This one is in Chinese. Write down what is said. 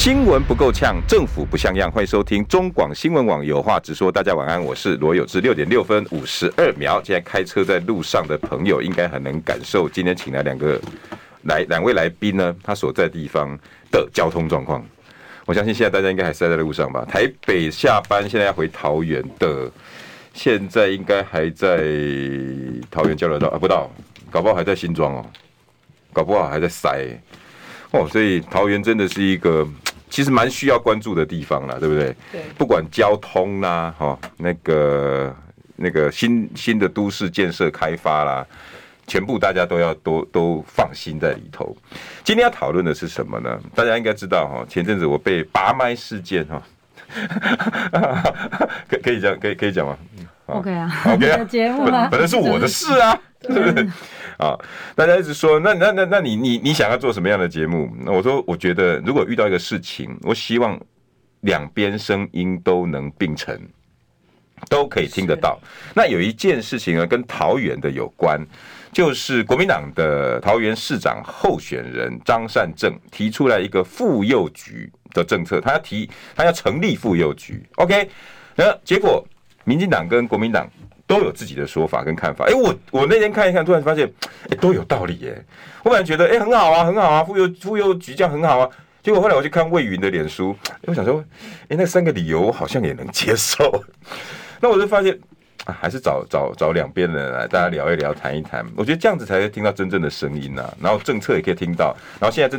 新闻不够呛，政府不像样。欢迎收听中广新闻网有话直说。大家晚安，我是罗有志。六点六分五十二秒，现在开车在路上的朋友应该很能感受今天请来两个来两位来宾呢，他所在地方的交通状况。我相信现在大家应该还塞在路上吧？台北下班现在要回桃园的，现在应该还在桃园交流道啊，不到，搞不好还在新庄哦，搞不好还在塞哦，所以桃园真的是一个。其实蛮需要关注的地方啦，对不对？对。不管交通啦，哈，那个那个新新的都市建设开发啦，全部大家都要都都放心在里头。今天要讨论的是什么呢？大家应该知道哈，前阵子我被拔麦事件哈，可可以讲可以可以讲吗？OK 啊，OK 啊，节目啊，本来是我的事啊，对不对？啊，大家一直说，那那那那你你你想要做什么样的节目？那我说，我觉得如果遇到一个事情，我希望两边声音都能并存，都可以听得到。那有一件事情呢，跟桃园的有关，就是国民党的桃园市长候选人张善政提出来一个妇幼局的政策，他要提，他要成立妇幼局。OK，那结果民进党跟国民党。都有自己的说法跟看法。哎、我我那天看一看，突然发现，哎、都有道理耶。我本来觉得，哎、很好啊，很好啊，妇幼妇幼局这样很好啊。结果后来我去看魏云的脸书，我想说，哎、那三个理由好像也能接受。那我就发现，啊，还是找找找两边人来，大家聊一聊，谈一谈。我觉得这样子才会听到真正的声音呐、啊。然后政策也可以听到。然后现在正在